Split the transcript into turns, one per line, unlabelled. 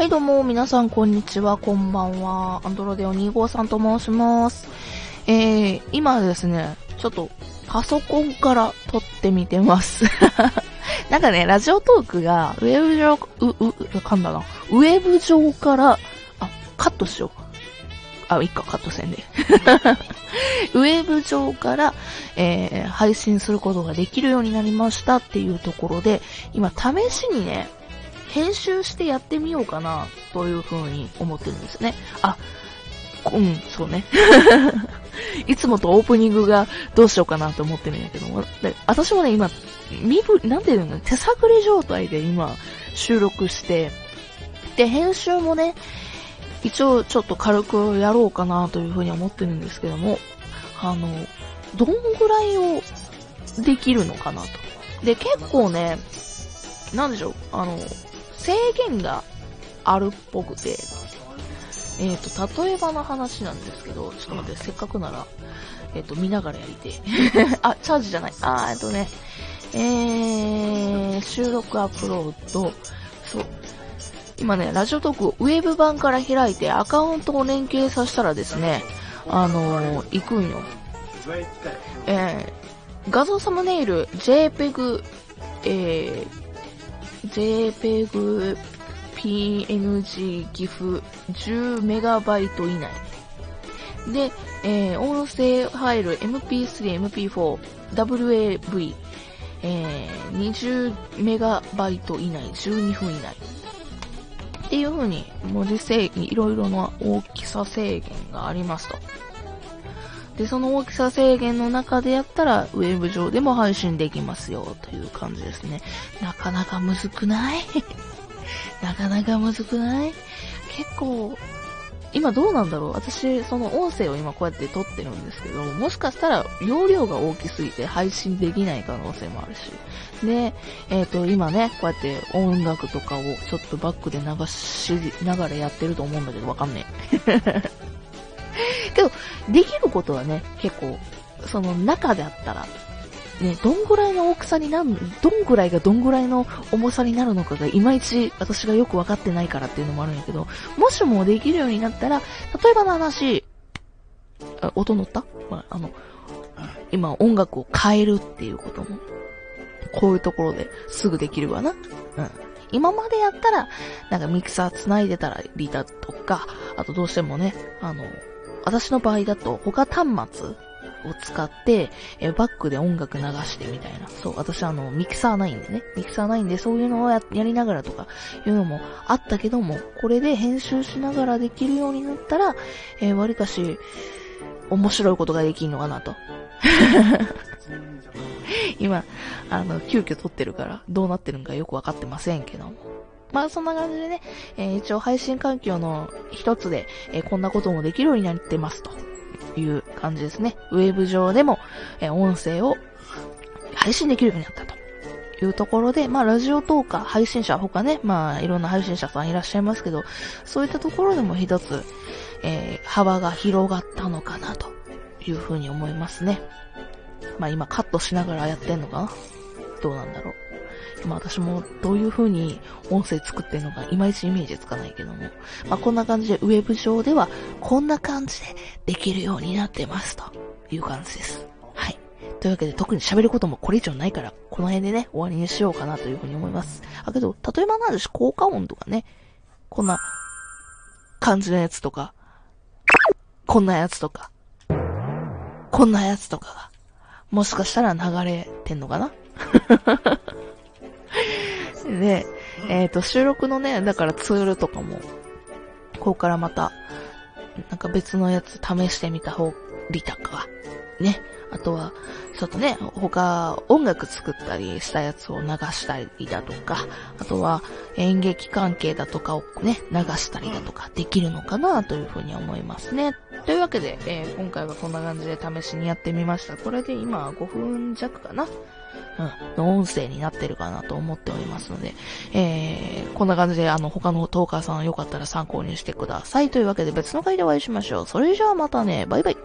はい、どうも、皆さん、こんにちは、こんばんは。アンドロデオ2号さんと申します。えー、今ですね、ちょっと、パソコンから撮ってみてます。なんかね、ラジオトークが、ウェブ上、う、う、噛んだな。ウェブ上から、あ、カットしよう。あ、いいか、カットせんで。ウェブ上から、えー、配信することができるようになりましたっていうところで、今、試しにね、編集してやってみようかな、というふうに思ってるんですね。あ、うん、そうね。いつもとオープニングがどうしようかなと思ってるんやけども、私もね、今、身振、なんていうの手探り状態で今、収録して、で、編集もね、一応ちょっと軽くやろうかなというふうに思ってるんですけども、あの、どんぐらいをできるのかなと。で、結構ね、なんでしょう、あの、制限があるっぽくて、えっ、と、例えばの話なんですけど、ちょっと待って、せっかくなら、えっ、と、見ながらやりて。あ、チャージじゃない。あー、えっとね、えー、収録アップロード、そう。今ね、ラジオトークをウェブ版から開いてアカウントを連携させたらですね、あのー、行くんよ。えー、画像サムネイル、JPEG、えー、JPEG、PNG、GIF、10メガバイト以内。で、えー、音声ファイル、MP3、MP4、WAV、えー、20メガバイト以内、12分以内。っていう風に文字制限、いろいろな大きさ制限がありますと。で、その大きさ制限の中でやったら、ウェブ上でも配信できますよ、という感じですね。なかなかむずくない？なかなかむずくない？結構、今どうなんだろう？私、その音声を今こうやって撮ってるんですけど、もしかしたら容量が大きすぎて配信できない可能性もあるし。で、えっ、と、今ね、こうやって音楽とかをちょっとバックで流しながらやってると思うんだけど、わかんねえ。けど、できることはね、結構、その中であったら、ね、どんぐらいの大きさになる、どんぐらいがどんぐらいの重さになるのかがいまいち私がよくわかってないからっていうのもあるんやけど、もしもできるようになったら、例えばの話、あ音乗った、まあ、あの、今音楽を変えるっていうことも、こういうところですぐできるわな。うん。今までやったら、なんかミキサー繋いでたらリだとか、あとどうしてもね、あの、私の場合だと他端末を使って、えバックで音楽流してみたいな。そう、私あの、ミキサーないんでね。ミキサーないんで、そういうのをやりながらとか、いうのもあったけども、これで編集しながらできるようになったら、えー、割かし、面白いことができるのかなと。今、あの、急遽撮ってるから、どうなってるんかよくわかってませんけども。まあそんな感じでね、えー一応配信環境の一つで、えーこんなこともできるようになってますという感じですね。ウェブ上でも、えー音声を配信できるようになったというところで、まあラジオトーカー、配信者、他ね、まあいろんな配信者さんいらっしゃいますけど、そういったところでも一つ、えー幅が広がったのかなというふうに思いますね。まあ今カットしながらやってんのかな？どうなんだろう？今私もどういう風に音声作ってんのかいまいちイメージつかないけども。まあこんな感じでウェブ上ではこんな感じでできるようになってますという感じです。はい。というわけで特に喋ることもこれ以上ないから、この辺でね、終わりにしようかなという風に思います。あけど、例えばなんでし効果音とかね、こんな感じのやつとか、こんなやつとか、こんなやつとかが、もしかしたら流れてんのかな？で、えっ、と、収録のね、だからツールとかも、ここからまた、なんか別のやつ試してみた方、りたか。ね。あとは、ちょっとね、他、音楽作ったりしたやつを流したりだとか、あとは演劇関係だとかをね、流したりだとかできるのかなというふうに思いますね。というわけで、えー今回はこんな感じで試しにやってみました。これで今5分弱かなうん、の音声になってるかなと思っておりますので、えー、こんな感じであの他のトーカーさんよかったら参考にしてください。というわけで別の回でお会いしましょう。それじゃあまたね、バイバイ。